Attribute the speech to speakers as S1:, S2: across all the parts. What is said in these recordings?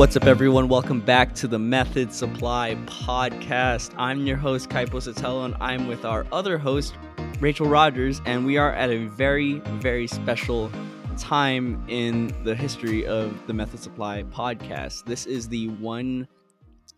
S1: What's up, everyone? Welcome back to the Method Supply podcast. I'm your host, Kaipo Sotelo, and I'm with our other host, Rachael Rogers, and we are at a very, very special time in the history of the Method Supply podcast. This is the one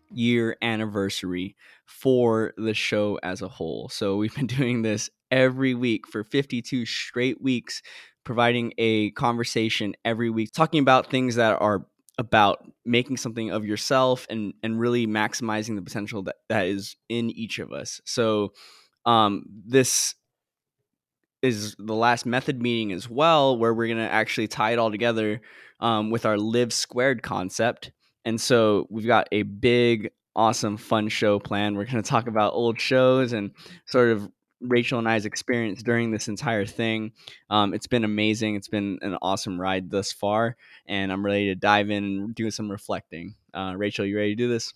S1: year anniversary for the show as a whole. So we've been doing this every week for 52 straight weeks, providing a conversation every week, talking about things that are about making something of yourself and and really maximizing the potential that, that is in each of us. So um this is the last method meeting as well where we're going to actually tie it all together um, with our live squared concept and so we've got a big awesome fun show planned we're going to talk about old shows and sort of Rachael and I's experience during this entire thing. Um, it's been amazing. It's been an awesome ride thus far, and I'm ready to dive in and do some reflecting. Uh, Rachael, you ready to do this?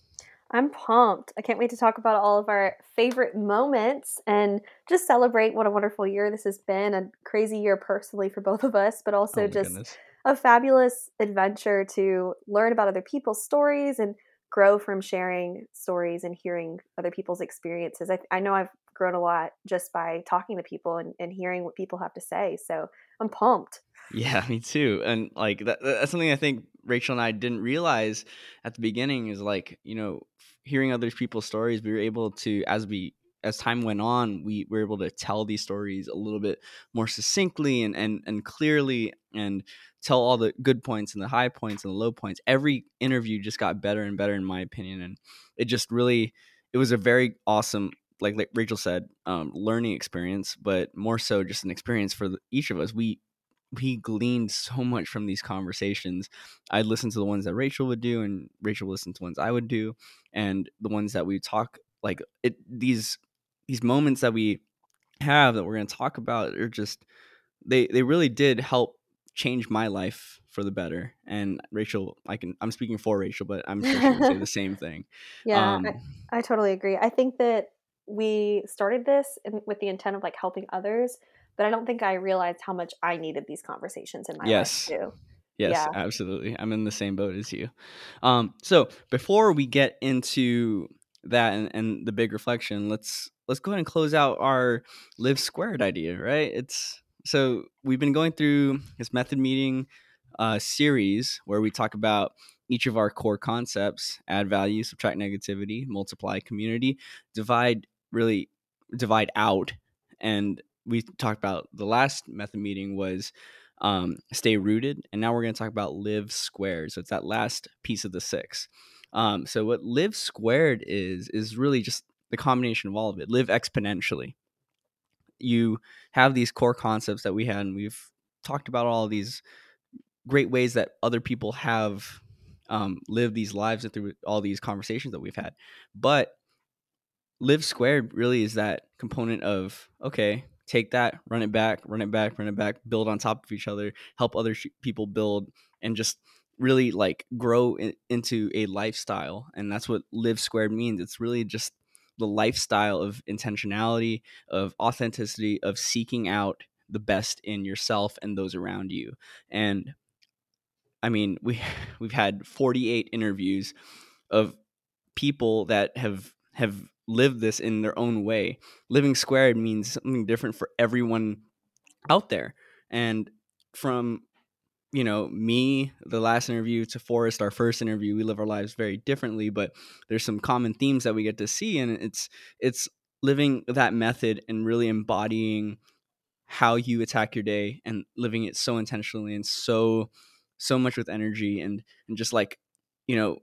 S2: I'm pumped. I can't wait to talk about all of our favorite moments and just celebrate what a wonderful year this has been. A crazy year personally for both of us, but also oh just goodness. a fabulous adventure to learn about other people's stories and grow from sharing stories and hearing other people's experiences. I, I know I've grown a lot just by talking to people and, and hearing what people have to say. So I'm pumped.
S1: Yeah, me too. And like that, that's something I think Rachael and I didn't realize at the beginning is like, you know, hearing other people's stories, we were able to, as we as time went on, we were able to tell these stories a little bit more succinctly and, and, and clearly and tell all the good points and the high points and the low points. Every interview just got better and better in my opinion. And it just really it was a very awesome like, like Rachael said, um, learning experience, but more so just an experience for the, each of us. We we gleaned so much from these conversations. I listened to the ones that Rachael would do, and Rachael listened to ones I would do, and the ones that we talk like it. These these moments that we have that we're going to talk about are just they they really did help change my life for the better. And Rachael, I can I'm speaking for Rachael, but I'm sure she would say the same thing.
S2: Yeah, um, I, I totally agree. I think that we started this in, with the intent of like helping others, but I don't think I realized how much I needed these conversations in my yes. life too.
S1: Yes, yeah. absolutely. I'm in the same boat as you. Um, so before we get into that and, and the big reflection, let's let's go ahead and close out our live squared idea, right? It's so we've been going through this method meeting uh, series where we talk about each of our core concepts add value subtract negativity multiply community divide really divide out. And we talked about the last method meeting was um, stay rooted, and now we're going to talk about live squared. So it's that last piece of the six. Um, so what live squared is is really just the combination of all of it. Live exponentially. You have these core concepts that we had, and we've talked about all these great ways that other people have um, lived these lives and through all these conversations that we've had. But live squared really is that component of okay take that run it back run it back run it back build on top of each other help other sh- people build and just really like grow in, into a lifestyle. And that's what live squared means. It's really just the lifestyle of intentionality of authenticity of seeking out the best in yourself and those around you. And i mean we we've had 48 interviews of people that have have lived this in their own way. Living squared means something different for everyone out there. And from you know me the last interview to forrest our first interview we live our lives very differently but there's some common themes that we get to see and it's it's living that method and really embodying how you attack your day and living it so intentionally and so so much with energy and and just like you know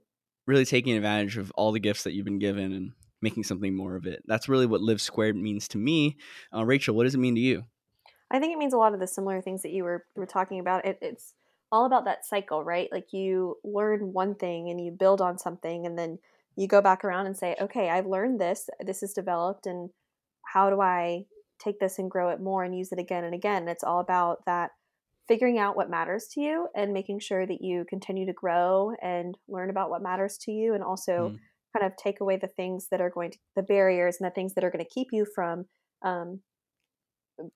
S1: really taking advantage of all the gifts that you've been given and making something more of it. That's really what live squared means to me. Uh, Rachael, what does it mean to you?
S2: I think it means a lot of the similar things that you were were talking about. It, it's all about that cycle, right? Like you learn one thing and you build on something, and then you go back around and say, "Okay, I've learned this. This is developed, and how do I take this and grow it more and use it again and again?" It's all about that figuring out what matters to you and making sure that you continue to grow and learn about what matters to you, and also. Mm kind of take away the things that are going to the barriers and the things that are going to keep you from um,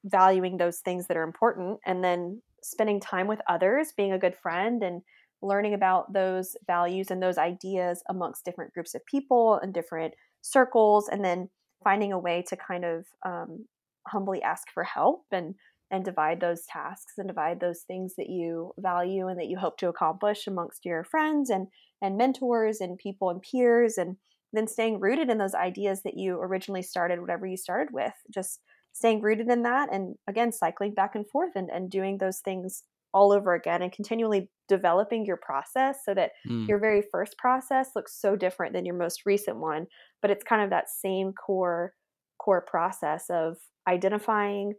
S2: valuing those things that are important and then spending time with others being a good friend and learning about those values and those ideas amongst different groups of people and different circles and then finding a way to kind of um, humbly ask for help and and divide those tasks and divide those things that you value and that you hope to accomplish amongst your friends and and mentors and people and peers and then staying rooted in those ideas that you originally started whatever you started with just staying rooted in that and again cycling back and forth and, and doing those things all over again and continually developing your process so that mm. your very first process looks so different than your most recent one but it's kind of that same core core process of identifying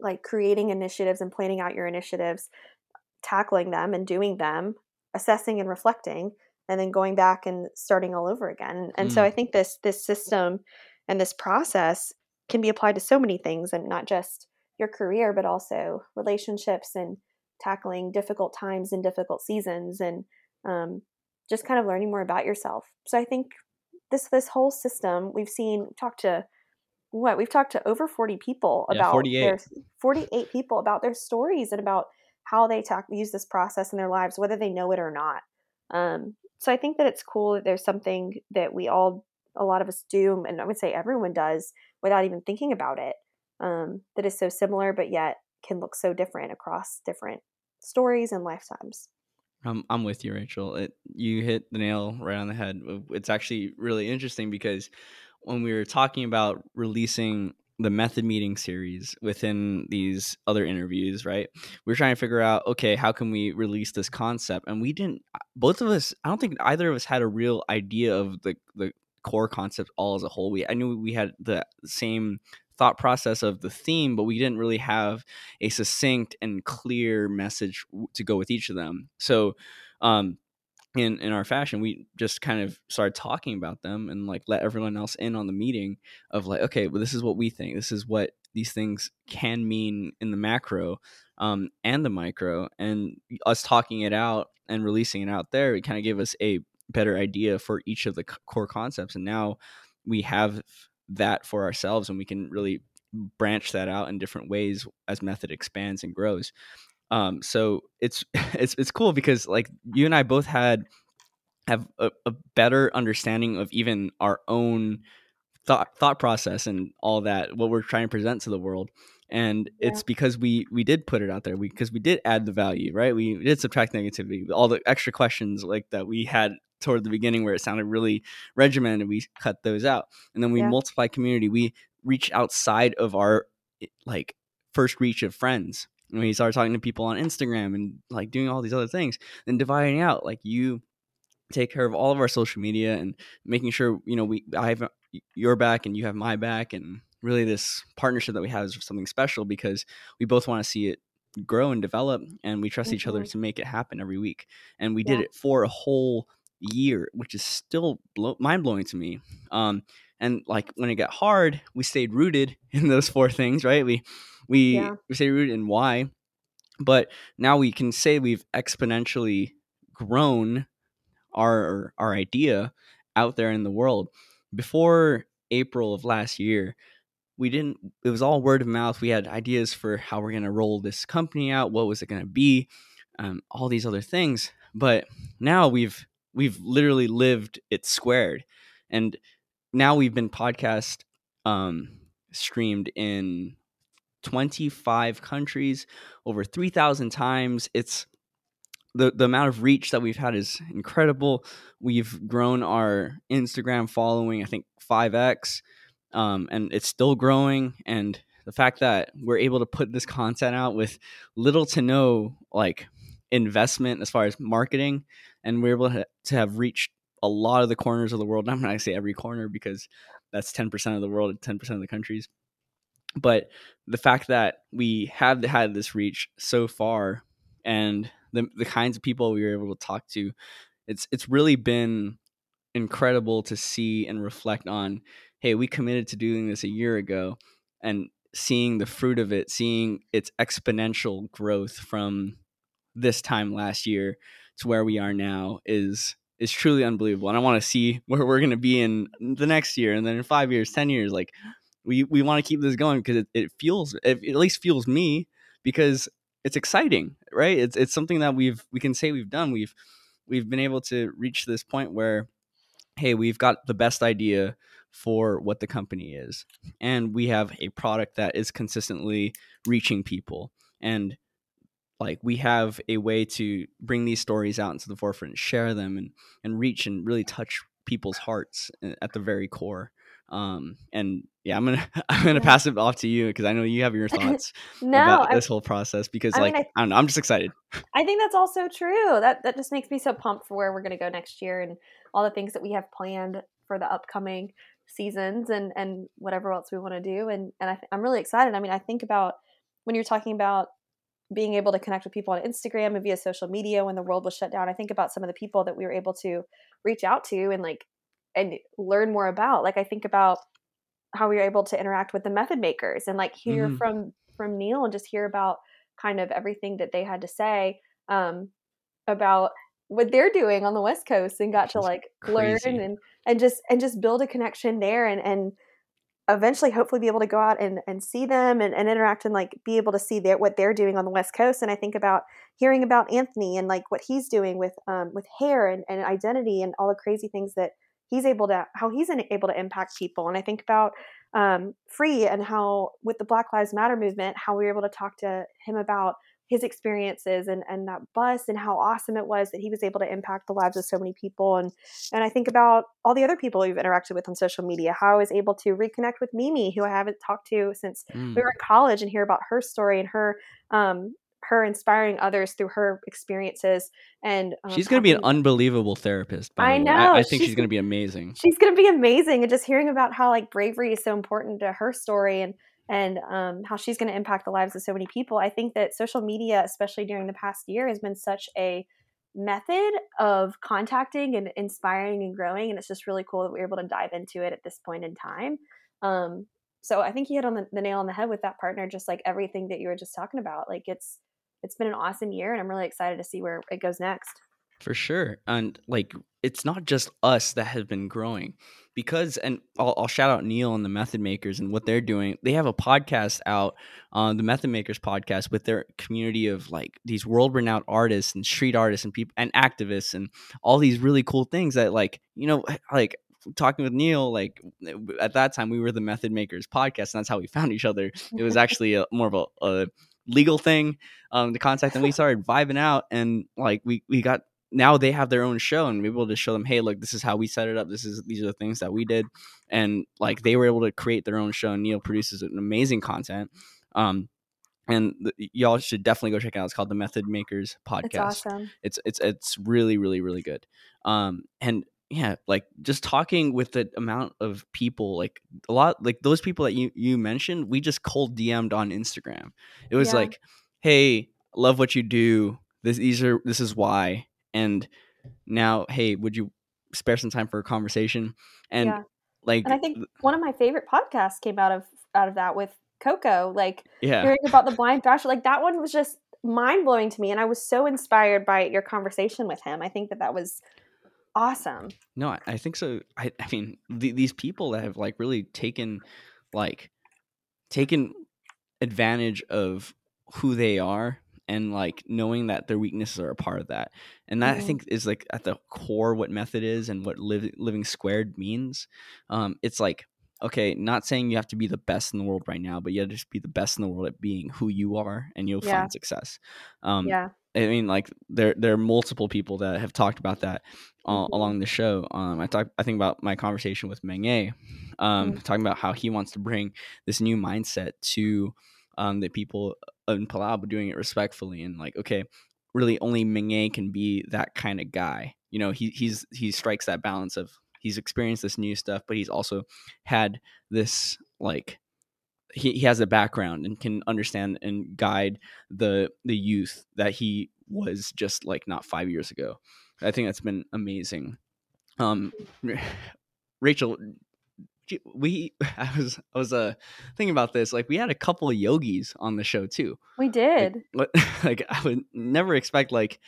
S2: like creating initiatives and planning out your initiatives tackling them and doing them assessing and reflecting and then going back and starting all over again and mm. so i think this this system and this process can be applied to so many things and not just your career but also relationships and tackling difficult times and difficult seasons and um, just kind of learning more about yourself so i think this this whole system we've seen talked to what we've talked to over 40 people yeah, about 48. their 48 people about their stories and about how they talk, use this process in their lives whether they know it or not um, so i think that it's cool that there's something that we all a lot of us do and i would say everyone does without even thinking about it um, that is so similar but yet can look so different across different stories and lifetimes
S1: I'm I'm with you, Rachael. It, you hit the nail right on the head. It's actually really interesting because when we were talking about releasing the method meeting series within these other interviews, right? We are trying to figure out, okay, how can we release this concept? And we didn't. Both of us, I don't think either of us had a real idea of the the core concept all as a whole. We I knew we had the same thought process of the theme, but we didn't really have a succinct and clear message to go with each of them. So, um, in in our fashion we just kind of started talking about them and like let everyone else in on the meeting of like okay well this is what we think. This is what these things can mean in the macro um, and the micro and us talking it out and releasing it out there it kind of gave us a better idea for each of the core concepts and now we have that for ourselves and we can really branch that out in different ways as method expands and grows um, so it's it's it's cool because like you and I both had have a, a better understanding of even our own thought thought process and all that what we're trying to present to the world and yeah. it's because we we did put it out there we because we did add the value right we did subtract negativity all the extra questions like that we had toward the beginning where it sounded really regimented we cut those out and then we yeah. multiply community we reach outside of our like first reach of friends when you start talking to people on Instagram and like doing all these other things, then dividing out like you take care of all of our social media and making sure you know we I have your back and you have my back and really this partnership that we have is something special because we both want to see it grow and develop and we trust mm-hmm. each other mm-hmm. to make it happen every week and we yeah. did it for a whole year which is still blow- mind-blowing to me um and like when it got hard we stayed rooted in those four things right we we yeah. we stayed rooted in why but now we can say we've exponentially grown our our idea out there in the world before april of last year we didn't it was all word of mouth we had ideas for how we're going to roll this company out what was it going to be um, all these other things but now we've we've literally lived it squared and now we've been podcast um, streamed in 25 countries over 3000 times it's the, the amount of reach that we've had is incredible we've grown our instagram following i think 5x um, and it's still growing and the fact that we're able to put this content out with little to no like investment as far as marketing and we're able to, to have reached a lot of the corners of the world. And I'm not gonna say every corner because that's 10% of the world and 10% of the countries. But the fact that we have had this reach so far and the the kinds of people we were able to talk to, it's it's really been incredible to see and reflect on, hey, we committed to doing this a year ago and seeing the fruit of it, seeing its exponential growth from this time last year to where we are now is is truly unbelievable. And I want to see where we're going to be in the next year and then in five years, 10 years. Like, we, we want to keep this going because it, it feels, it at least fuels me because it's exciting, right? It's it's something that we've we can say we've done. We've we've been able to reach this point where hey, we've got the best idea for what the company is. And we have a product that is consistently reaching people. And like we have a way to bring these stories out into the forefront, share them and and reach and really touch people's hearts uh, at the very core. Um, and yeah, I'm gonna I'm gonna pass it off to you because I know you have your thoughts no, about this whole process. Because I like mean, I, I, don't know, I'm just excited.
S2: I think that's also true. That that just makes me so pumped for where we're gonna go next year and all the things that we have planned for the upcoming seasons and and whatever else we want to do. And and I th- I'm really excited. I mean, I think about when you're talking about being able to connect with people on Instagram and via social media when the world was shut down. I think about some of the people that we were able to reach out to and like and learn more about. Like I think about how we were able to interact with the method makers and like hear mm-hmm. from from Neil and just hear about kind of everything that they had to say um, about what they're doing on the West Coast and got to like learn and and just and just build a connection there and and eventually hopefully be able to go out and, and see them and, and interact and like be able to see their, what they're doing on the west coast and i think about hearing about anthony and like what he's doing with um, with hair and, and identity and all the crazy things that he's able to how he's able to impact people and i think about um, free and how with the black lives matter movement how we were able to talk to him about his experiences and, and that bus and how awesome it was that he was able to impact the lives of so many people and and I think about all the other people we've interacted with on social media how I was able to reconnect with Mimi who I haven't talked to since mm. we were in college and hear about her story and her um, her inspiring others through her experiences and
S1: um, she's going to be an unbelievable therapist i know I, I, think she's, she's going to be amazing.
S2: she's going to be amazing and just hearing about how like bravery is so important to her story and and um, how she's going to impact the lives of so many people i think that social media especially during the past year has been such a method of contacting and inspiring and growing and it's just really cool that we are able to dive into it at this point in time. Um, so i think you hit on the, the nail on the head with that partner just like everything that you were just talking about like it's it's been an awesome year and I'm really excited to see where it goes next.
S1: For sure. And like it's not just us that have been growing because and I'll, I'll, shout out Neil and the Method Makers and what they're doing. They have a podcast out on the Method Makers podcast with their community of like these world renowned artists and street artists and people and activists and all these really cool things that like, you know, like talking with Neil, like at that time we were the Method Makers podcast, and that's how we found each other. It was actually a, more of a, a legal thing um, to contact them. We started vibing out, and like we we got now they have their own show, and we were able to show them, hey, look, this is how we set it up. This is these are the things that we did, and like they were able to create their own show. And Neil produces an amazing content. Um, and the, y'all should definitely go check it out. It's called the Method Makers Podcast. It's
S2: awesome.
S1: It's it's it's really really really good. Um, and yeah like just talking with the amount of people like a lot like those people that you you mentioned we just cold dm'd on instagram it was yeah. like hey love what you do this these are this is why and now hey would you spare some time for a conversation and yeah. like
S2: and i think one of my favorite podcasts came out of out of that with coco like
S1: yeah.
S2: hearing about the blind thrasher like that one was just mind blowing to me and i was so inspired by your conversation with him i think that that was awesome.
S1: No, I, I think so. I, I mean, the, these people that have like really taken, like, taken advantage of who they are and like knowing that their weaknesses are a part of that and that mm-hmm. i think is like at the core what method is and what live, living squared means um, it's like okay not saying you have to be the best in the world right now but you have to just be the best in the world at being who you are and you'll yeah. find success um,
S2: yeah
S1: I mean, like there there are multiple people that have talked about that uh, along the show. Um, I talk I think about my conversation with Menge, um, mm-hmm. talking about how he wants to bring this new mindset to um, the people in Palau, but doing it respectfully and like, okay, really only Menge can be that kind of guy. You know, he he's he strikes that balance of he's experienced this new stuff, but he's also had this like he, he has a background and can understand and guide the the youth that he was just like not five years ago. I think that's been amazing. Um, Rachael, we I was I was uh thinking about this. Like we had a couple of yogis on the show too.
S2: We did.
S1: Like, like I would never expect like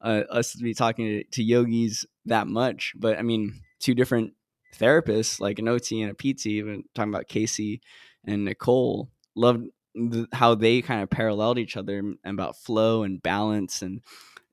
S1: uh, us to be talking to, to yogis that much, but I mean, two different therapists, like an OT and a PT, even talking about Casey and Nicole loved th- how they kind of paralleled each other and about flow and balance and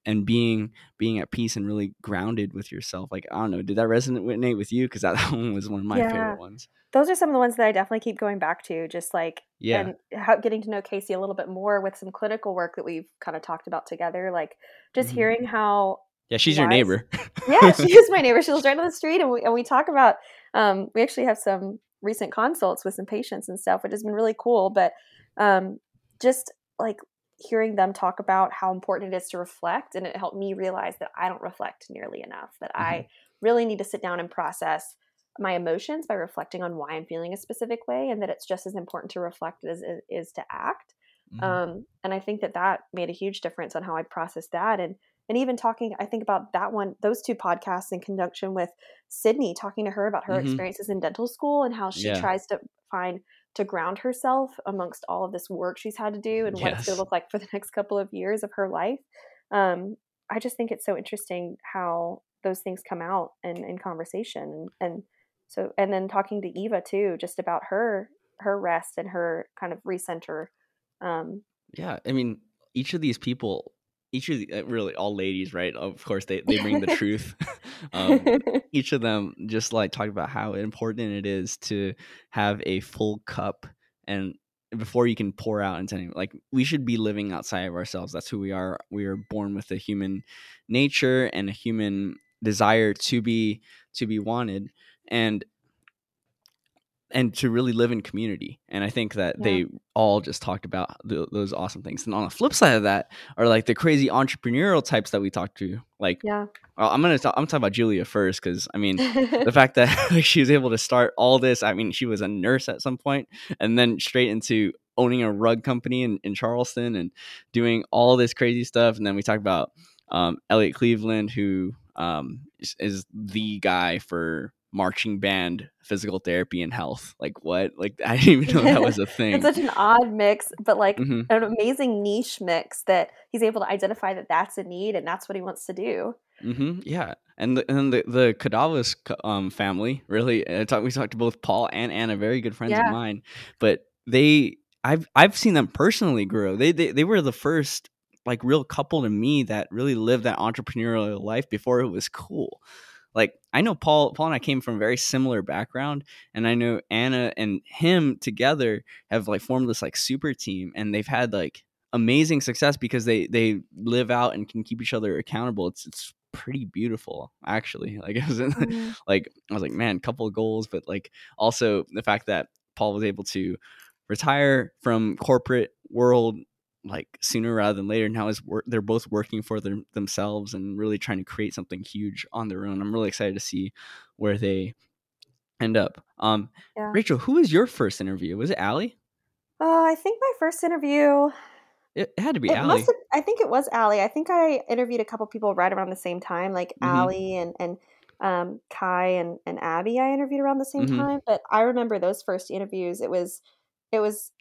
S1: and being being at peace and really grounded with yourself. Like I don't know, did that resonate with you? Because that one was one of my yeah. favorite ones.
S2: Those are some of the ones that I definitely keep going back to. Just like yeah, and how, getting to know Casey a little bit more with some clinical work that we've kind of talked about together. Like just mm-hmm. hearing how.
S1: Yeah, she's your neighbor.
S2: yeah, she is my neighbor. She lives right on the street, and we and we talk about. Um, we actually have some recent consults with some patients and stuff, which has been really cool. But um, just like hearing them talk about how important it is to reflect and it helped me realize that I don't reflect nearly enough that mm-hmm. I really need to sit down and process my emotions by reflecting on why I'm feeling a specific way and that it's just as important to reflect as it is to act mm-hmm. um, and I think that that made a huge difference on how I processed that and and even talking I think about that one those two podcasts in conjunction with Sydney talking to her about her mm-hmm. experiences in dental school and how she yeah. tries to find to ground herself amongst all of this work she's had to do and yes. what it's going to look like for the next couple of years of her life. Um, I just think it's so interesting how those things come out in, in conversation and, and so and then talking to Eva too, just about her her rest and her kind of recenter. Um,
S1: yeah, I mean, each of these people each of the, uh, really all ladies, right? Of course, they, they bring the truth. um, each of them just like talk about how important it is to have a full cup and before you can pour out into anything. Like we should be living outside of ourselves. That's who we are. We are born with a human nature and a human desire to be to be wanted. And and to really live in community. And I think that yeah. they all just talked about the, those awesome things. And on the flip side of that are like the crazy entrepreneurial types that we talked to. Like,
S2: yeah,
S1: well, I'm gonna talk, I'm talking about Julia first because I mean the fact that like, she was able to start all this. I mean, she was a nurse at some point, and then straight into owning a rug company in, in Charleston and doing all this crazy stuff. And then we talked about um, Elliot Cleveland, who um, is, is the guy for marching band physical therapy and health. Like what? Like i didn't even know that was a thing.
S2: it's such an odd mix but like mm-hmm. an amazing niche mix that he's able to identify that that's a need and that's what he wants to do.
S1: Mm-hmm. yeah. And the, and the the Cadavas um family really I talk, we talked to both paul and anna very good friends yeah. of mine. But they i've i've seen them personally grow. They, they they were the first like real couple to me that really lived that entrepreneurial life before it was cool like I know Paul Paul and I came from a very similar background and I know Anna and him together have like formed this like super team and they've had like amazing success because they they live out and can keep each other accountable. It's it's pretty beautiful actually. Like it was mm-hmm. like I was like man, couple of goals but like also the fact that Paul was able to retire from corporate world like sooner rather than later. Now is work, they're both working for them, themselves and really trying to create something huge on their own. I'm really excited to see where they end up. Um, yeah. Rachel, who was your first interview? Was it Allie?
S2: Uh, I think my first interview.
S1: It, it had to be it Allie. Have,
S2: I think it was Allie. I think I interviewed a couple people right around the same time, like mm-hmm. Allie and and um, Kai and and Abby. I interviewed around the same mm-hmm. time, but I remember those first interviews. It was it was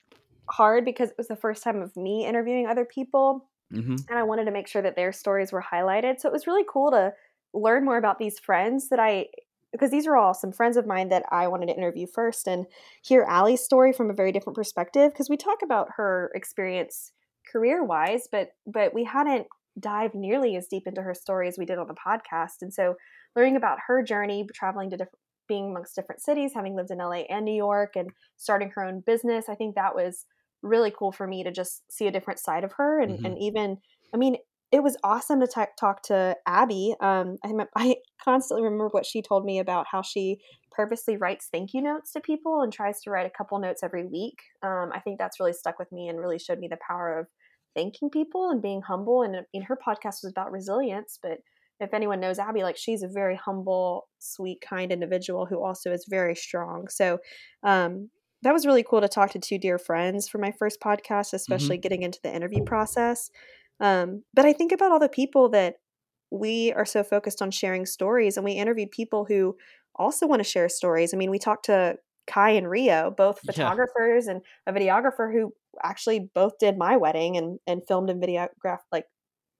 S2: hard because it was the first time of me interviewing other people. Mm-hmm. And I wanted to make sure that their stories were highlighted. So it was really cool to learn more about these friends that I, because these are all some friends of mine that I wanted to interview first and hear Allie's story from a very different perspective. Because we talk about her experience career wise, but but we hadn't dived nearly as deep into her story as we did on the podcast. And so learning about her journey, traveling to different being amongst different cities, having lived in LA and New York, and starting her own business. I think that was really cool for me to just see a different side of her. And, mm-hmm. and even, I mean, it was awesome to t- talk to Abby. Um, I, I constantly remember what she told me about how she purposely writes thank you notes to people and tries to write a couple notes every week. Um, I think that's really stuck with me and really showed me the power of thanking people and being humble. And I mean, her podcast was about resilience, but if anyone knows Abby, like she's a very humble, sweet, kind individual who also is very strong. So um, that was really cool to talk to two dear friends for my first podcast, especially mm-hmm. getting into the interview process. Um, but I think about all the people that we are so focused on sharing stories, and we interviewed people who also want to share stories. I mean, we talked to Kai and Rio, both photographers yeah. and a videographer who actually both did my wedding and and filmed and videographed like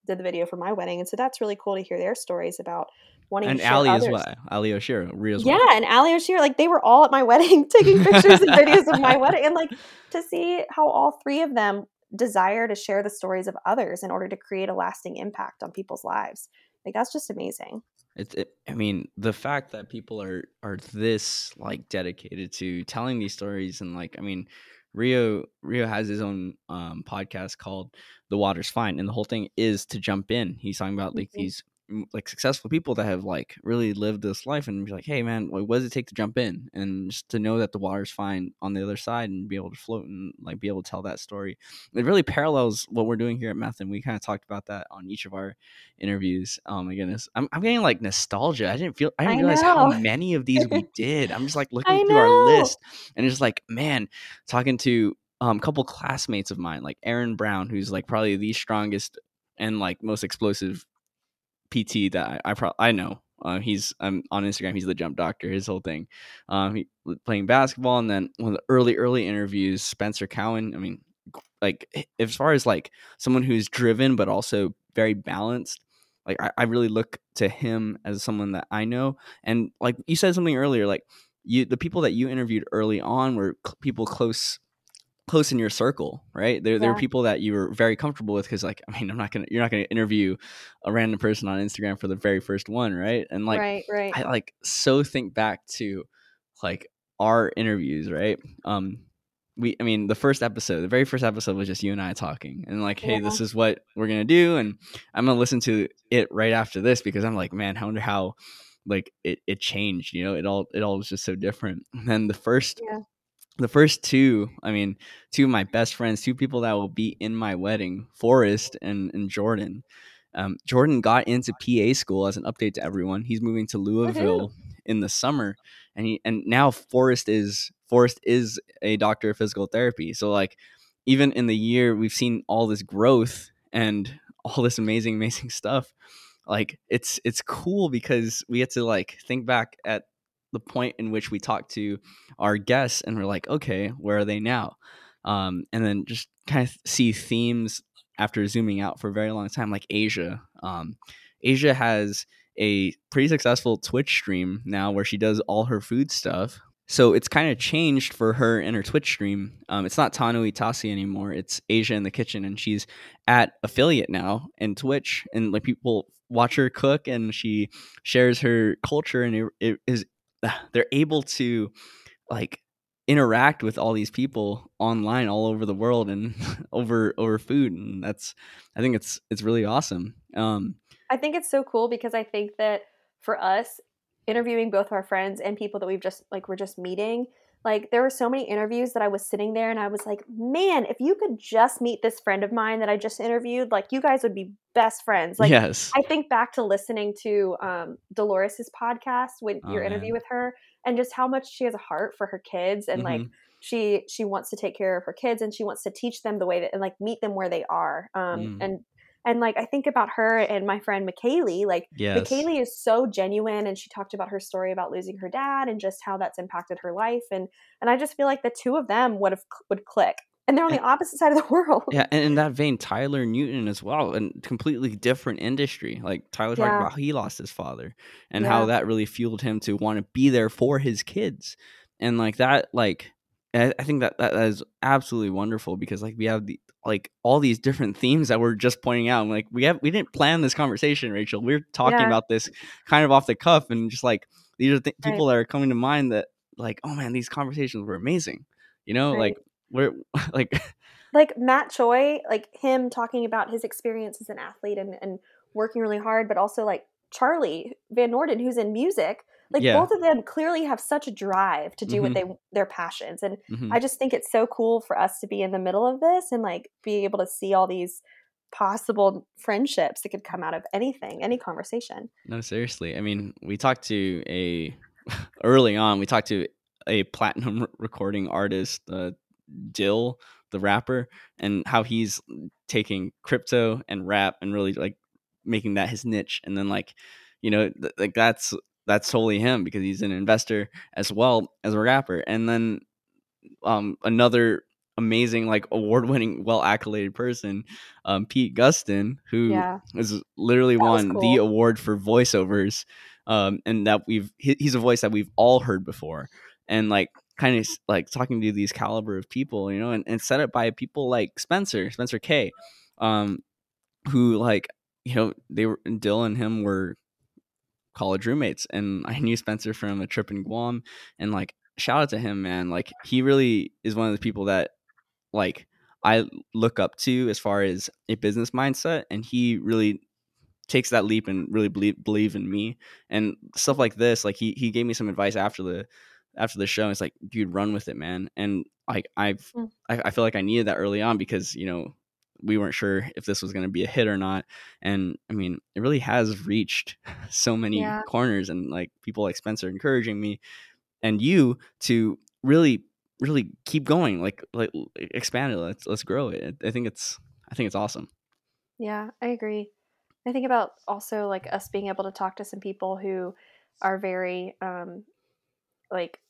S2: did the video for my wedding, and so that's really cool to hear their stories about wanting
S1: and
S2: to share
S1: Ali as well. Ali Oshiro, Rio's
S2: Yeah,
S1: wife.
S2: and Ali Oshiro, like they were all at my wedding taking pictures and videos of my wedding, and like to see how all three of them desire to share the stories of others in order to create a lasting impact on people's lives. Like that's just amazing.
S1: It's it, I mean, the fact that people are are this like dedicated to telling these stories and like I mean, Rio Rio has his own um podcast called The Water's Fine and the whole thing is to jump in. He's talking about like
S2: Mhm.
S1: these like successful people that have like really lived this life and be like, "Hey man, like, what does it take to jump in?" And just to know that the water's fine on the other side and be able to float and like be able to tell that story. It really parallels what we're doing here at Meth and we kind of talked about that on each of our interviews. Oh my goodness, I'm, I'm getting like nostalgia. I didn't feel, I didn't
S2: I
S1: realize how many of these we did. I'm just like looking through our list and it's like, man, talking to um, a couple classmates of mine, like Aaron Brown, who's like probably the strongest and like most explosive PT that I I, I know. Uh, he's um, on Instagram. He's the jump doctor. His whole thing, um, he playing basketball, and then one of the early early interviews, Spencer Cowan. I mean, like as far as like someone who's driven but also very balanced. Like I, I really look to him as someone that I know, and like you said something earlier, like you the people that you interviewed early on were cl- people close close in your circle, right? There, there were
S2: Yeah.
S1: people that you were very comfortable with because, like, I mean, I'm not gonna, you're not gonna interview a random person on Instagram for the very first one, right? And like,
S2: right, right.
S1: I like so think back to like our interviews, right? Um, we, I mean, the first episode, the very first episode was just you and I talking, and like, hey,
S2: Yeah.
S1: this is what we're gonna do, and I'm gonna listen to it right after this because I'm like, man, I wonder how like it, it changed, you know, it all it all was just so different. And then the first
S2: Yeah.
S1: The first two, I mean, two of my best friends, two people that will be in my wedding, Forrest and, and Jordan. Um, Jordan got into PA school as an update to everyone. He's moving to Louisville in the summer, and he and now Forrest is Forrest is a doctor of physical therapy. So like, even in the year, we've seen all this growth and all this amazing, amazing stuff. Like it's it's cool because we get to like think back at the point in which we talk to our guests and we're like, okay, where are they now? Um, and then just kind of see themes after zooming out for a very long time, like Asia. Um, Asia has a pretty successful Twitch stream now where she does all her food stuff. So it's kind of changed for her in her Twitch stream. Um, it's not Tanu Itasi anymore. It's Asia in the kitchen, and she's at affiliate now in Twitch, and like people watch her cook, and she shares her culture, and it, it is they're able to like interact with all these people online all over the world and over over food and that's i think it's it's really awesome um
S2: I think it's so cool because I think that for us, interviewing both our friends and people that we've just like we're just meeting, like there were so many interviews that I was sitting there and I was like, man, if you could just meet this friend of mine that I just interviewed, like you guys would be best friends. Like
S1: yes
S2: I think back to listening to um, Dolores's podcast with
S1: Oh,
S2: your
S1: man.
S2: interview with her, and just how much she has a heart for her kids, and like
S1: Mhm.
S2: she she wants to take care of her kids, and she wants to teach them the way that and like meet them where they are. Um,
S1: Mm.
S2: and and like I think about her and my friend McKaylee, like
S1: yes.
S2: McKaylee is so genuine, and she talked about her story about losing her dad and just how that's impacted her life, and and I just feel like the two of them would have would click, and they're on the opposite side of the world.
S1: yeah and in that vein tyler newton as well and completely different industry. Like tyler talked about how he lost his father and
S2: Yeah.
S1: how that really fueled him to want to be there for his kids. And like that like I I think that, that that is absolutely wonderful because like we have the like all these different themes that we're just pointing out. I'm like we have we didn't plan this conversation, Rachael. We're talking
S2: Yeah.
S1: about this kind of off the cuff and just like these are th-
S2: Right.
S1: people that are coming to mind that like oh man these conversations were amazing. You know,
S2: Right.
S1: like we're like
S2: like Matt Choi, like him talking about his experience as an athlete and, and working really hard, but also like Charlie Van Norden, who's in music, like
S1: Yeah.
S2: both of them clearly have such a drive to do
S1: Mhm.
S2: what they their passions, and
S1: mhm.
S2: I just think it's so cool for us to be in the middle of this and like be able to see all these possible friendships that could come out of anything, any conversation.
S1: No, seriously. I mean, we talked to a early on. We talked to a platinum recording artist, uh, Dill, the rapper, and how he's taking crypto and rap and really like making that his niche. And then like, you know, th- like that's that's totally him because he's an investor as well as a rapper. And then um another amazing, like award winning, well accoladed person, um, Pete Gustin, who
S2: Yeah.
S1: has literally
S2: That
S1: won the award for voiceovers. Um, and that we've he, he's a voice that we've all heard before, and like kind of like talking to these caliber of people, you know, and, and set up by people like Spencer, Spencer K, um, who like you know they were Dill and him were college roommates, and I knew Spencer from a trip in Guam, and like shout out to him, man. Like he really is one of the people that like I look up to as far as a business mindset, and he really takes that leap and really believe believe in me and stuff like this. Like he he gave me some advice after the after the show. It's like, dude, run with it, man. And like I've
S2: Mm.
S1: I, I feel like I needed that early on because you know we weren't sure if this was going to be a hit or not. And I mean, it really has reached so many
S2: Yeah.
S1: corners, and like people like Spencer encouraging me and you to really really keep going like like expand it let's let's grow it i think it's i think it's awesome
S2: Yeah, I agree. I think about also like us being able to talk to some people who are very um like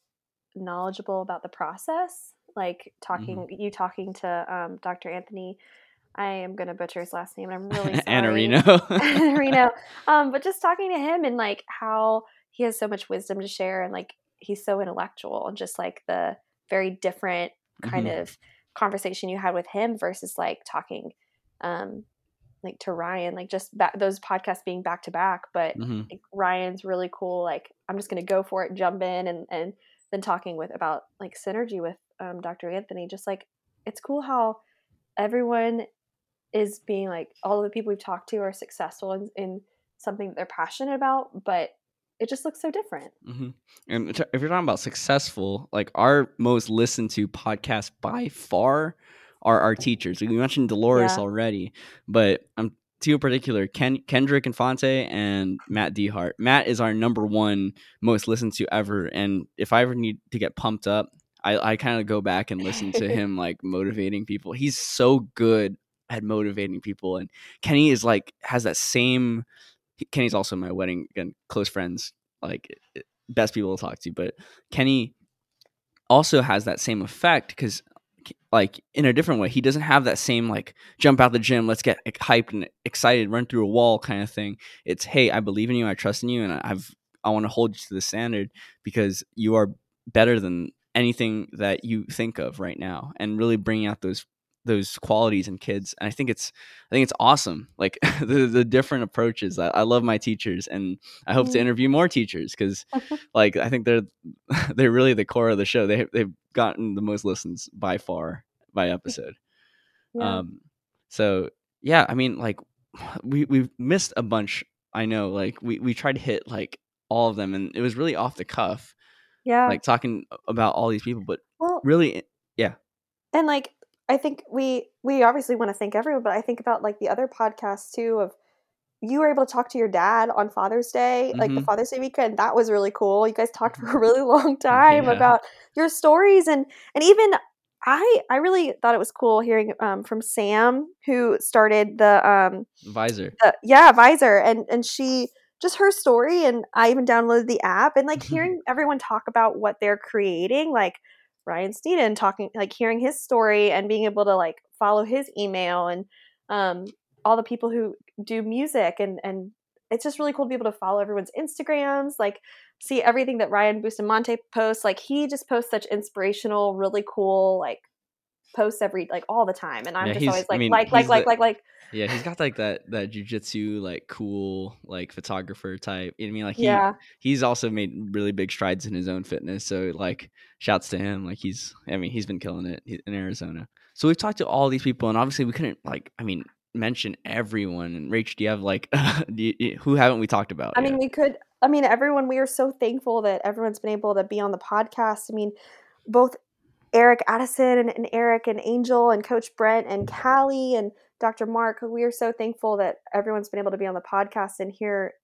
S2: knowledgeable about the process. Like talking you talking to um Dr. Anthony. I am gonna butcher his last name and I'm really sorry.
S1: Anarino.
S2: Reno. Um, but just talking to him and like how he has so much wisdom to share and like he's so intellectual and just like the very different kind
S1: Mhm.
S2: of conversation you had with him versus like talking um like to Ryan, like just back, those podcasts being back to back, but
S1: Mhm.
S2: like Ryan's really cool. Like I'm just gonna go for it, jump in, and and then talking with about like synergy with um, Dr. Anthony. Just like it's cool how everyone is being like all of the people we've talked to are successful in, in something that they're passionate about, but it just looks so different.
S1: hmm And if you're talking about successful, like our most listened to podcast by far are our teachers. We mentioned Dolores
S2: Yeah.
S1: already, but um, two in particular, Ken, Kendrick Infante and Matt Dehart. Matt is our number one most listened to ever. And if I ever need to get pumped up, I, I kind of go back and listen to him like motivating people. He's so good at motivating people. And Kenny is like, has that same. Kenny's also my wedding and close friends, like best people to talk to. But Kenny also has that same effect because like in a different way he doesn't have that same like jump out the gym let's get hyped and excited run through a wall kind of thing it's hey i believe in you i trust in you and i've i want to hold you to the standard because you are better than anything that you think of right now and really bringing out those those qualities in kids and i think it's i think it's awesome like the, the different approaches I, I love my teachers and i hope to
S2: Mm.
S1: interview more teachers because like i think they're they're really the core of the show they, they've gotten the most listens by far by episode
S2: Yeah.
S1: um so yeah i mean like we we've missed a bunch i know like we we tried to hit like all of them and it was really off the cuff
S2: yeah.
S1: like talking about all these people but
S2: well,
S1: really yeah
S2: and like i think we we obviously want to thank everyone but i think about like the other podcasts too of you were able to talk to your dad on father's day like the
S1: Mhm.
S2: father's day weekend that was really cool you guys talked for a really long time
S1: Yeah.
S2: about your stories and and even i i really thought it was cool hearing um, from sam who started the um
S1: visor
S2: the, yeah visor and and she just her story and i even downloaded the app and like hearing everyone talk about what they're creating like ryan Steeden talking like hearing his story and being able to like follow his email and um all the people who do music and and it's just really cool to be able to follow everyone's instagrams like see everything that ryan bustamante posts. Like he just posts such inspirational really cool like posts every like all the time and i'm
S1: Yeah,
S2: just always
S1: I
S2: like
S1: mean,
S2: like like like
S1: the-
S2: like like
S1: yeah he's got like that that jujitsu like cool like photographer type you know what i mean like he
S2: yeah
S1: he's also made really big strides in his own fitness. So like, shouts to him. Like he's, I mean, he's been killing it in Arizona. So we've talked to all these people, and obviously we couldn't like, I mean, mention everyone. And Rach, do you have like, do you, who haven't we talked about?
S2: I mean, we could. I mean, everyone. We are so thankful that everyone's been able to be on the podcast. I mean, both Eric Addison and, and Eric and Angel and Coach Brent and Callie and Dr. Mark. We are so thankful that everyone's been able to be on the podcast and hear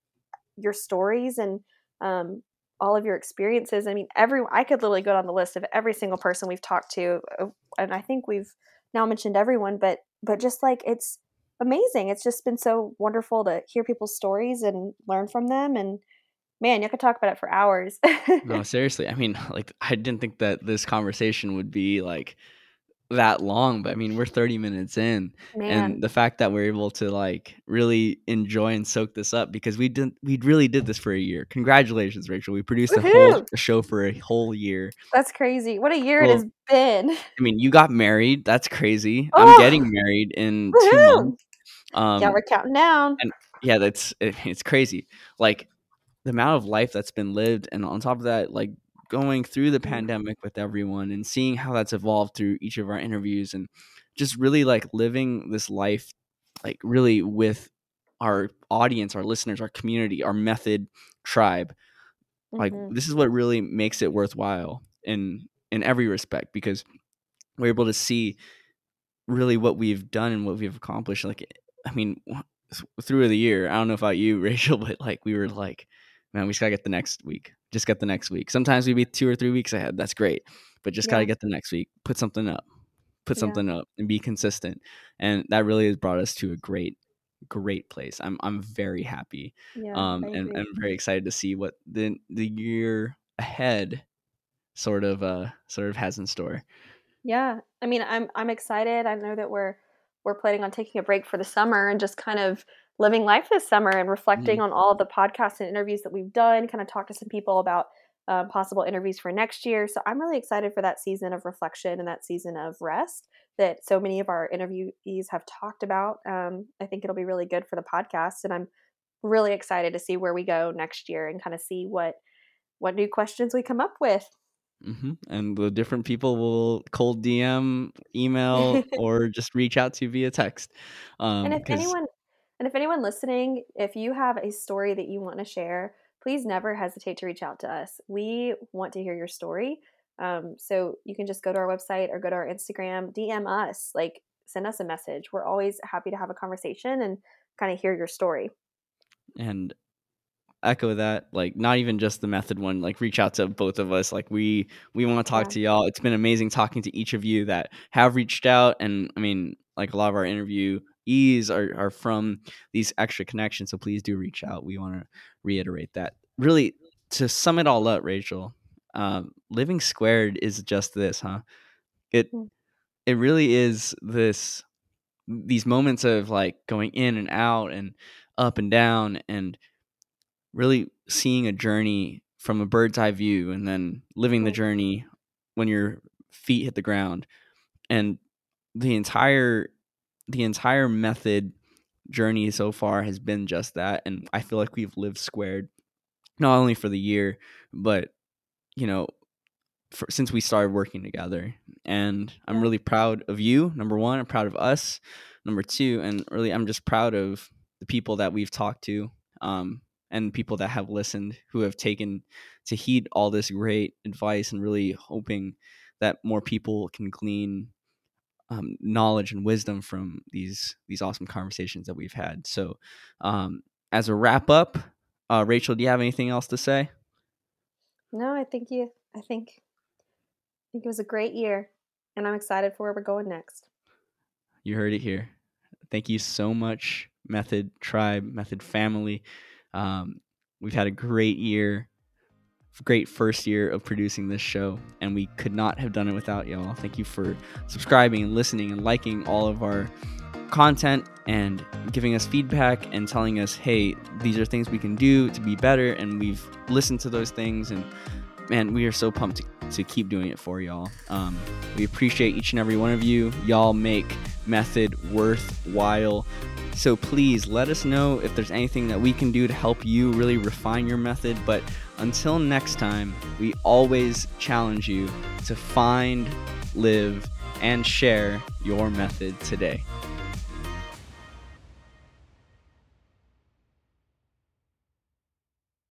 S2: your stories and um, all of your experiences. I mean, every I could literally go down the list of every single person we've talked to, uh, and I think we've now mentioned everyone. But but just like it's amazing. It's just been so wonderful to hear people's stories and learn from them. And man, you could talk about it for hours.
S1: no, seriously. I mean, like, I didn't think that this conversation would be like that long, but I mean, we're 30 minutes in.
S2: Man.
S1: And the fact that we're able to like really enjoy and soak this up because we didn't, we really did this for a year. Congratulations, Rachael. We produced a whole a show for a whole year.
S2: That's crazy. What a year
S1: Well,
S2: it has been.
S1: I mean, you got married. That's crazy.
S2: Oh!
S1: I'm getting married in two months. Um,
S2: yeah, we're counting down.
S1: and yeah, that's it, it's crazy. Like the amount of life that's been lived, and on top of that, like going through the
S2: Mhm.
S1: pandemic with everyone and seeing how that's evolved through each of our interviews, and just really like living this life, like really with our audience, our listeners, our community, our method tribe. Like
S2: Mhm.
S1: this is what really makes it worthwhile in in every respect because we're able to see really what we've done and what we've accomplished. Like, I mean, through the year, I don't know about you, Rachael, but like we were like, man, we just gotta get the next week. Just get the next week. Sometimes we be two or three weeks ahead. That's great, but just gotta get the next week. Put something up. Put
S2: Yeah.
S1: something up and be consistent. And that really has brought us to a great, great place. I'm I'm very happy.
S2: Yeah,
S1: Um, and. I'm very excited to see what the the year ahead sort of uh sort of has in store.
S2: Yeah, I mean, I'm I'm excited. I know that we're we're planning on taking a break for the summer and just kind of living life this summer and reflecting on all of the podcasts and interviews that we've done. Kind of talk to some people about uh, possible interviews for next year. So I'm really excited for that season of reflection and that season of rest that so many of our interviewees have talked about. Um, I think it'll be really good for the podcast, and I'm really excited to see where we go next year and kind of see what what new questions we come up with.
S1: hmm And the different people will cold DM, email, or just reach out to you via text.
S2: And
S1: Um,
S2: if anyone and if anyone listening, if you have a story that you want to share, please never hesitate to reach out to us. We want to hear your story. Um, so you can just go to our website or go to our Instagram, DM us, like send us a message. We're always happy to have a conversation and kind of hear your story.
S1: and echo that like not even just the method one like reach out to both of us like we we want to talk
S2: Yeah.
S1: to y'all it's been amazing talking to each of you that have reached out and i mean like a lot of our interviewees are, are from these extra connections so please do reach out. We want to reiterate that. Really to sum it all up rachael um, living squared is just this huh? It
S2: Mm.
S1: it really is this these moments of like going in and out and up and down and really seeing a journey from a bird's eye view and then living the journey when your feet hit the ground. And the entire the entire method journey so far has been just that and i feel like we've lived squared not only for the year but you know for, since we started working together. And i'm really proud of you number one i'm proud of us number two and really i'm just proud of the people that we've talked to um, and people that have listened who have taken to heed all this great advice and really hoping that more people can glean um, knowledge and wisdom from these these awesome conversations that we've had so um, as a wrap up uh, rachael do you have anything else to say
S2: No, I think you I think I think it was a great year and I'm excited for where we're going next.
S1: You heard it here. Thank you so much, Method Tribe, Method Family. Um, we've had a great year, great first year of producing this show, and we could not have done it without y'all. Thank you for subscribing and listening and liking all of our content and giving us feedback and telling us, hey, these are things we can do to be better. And we've listened to those things, and man, we are so pumped to, to keep doing it for y'all. Um, we appreciate each and every one of you. Y'all make method worthwhile. So please let us know if there's anything that we can do to help you really refine your method. But until next time, we always challenge you to find, live, and share your method today.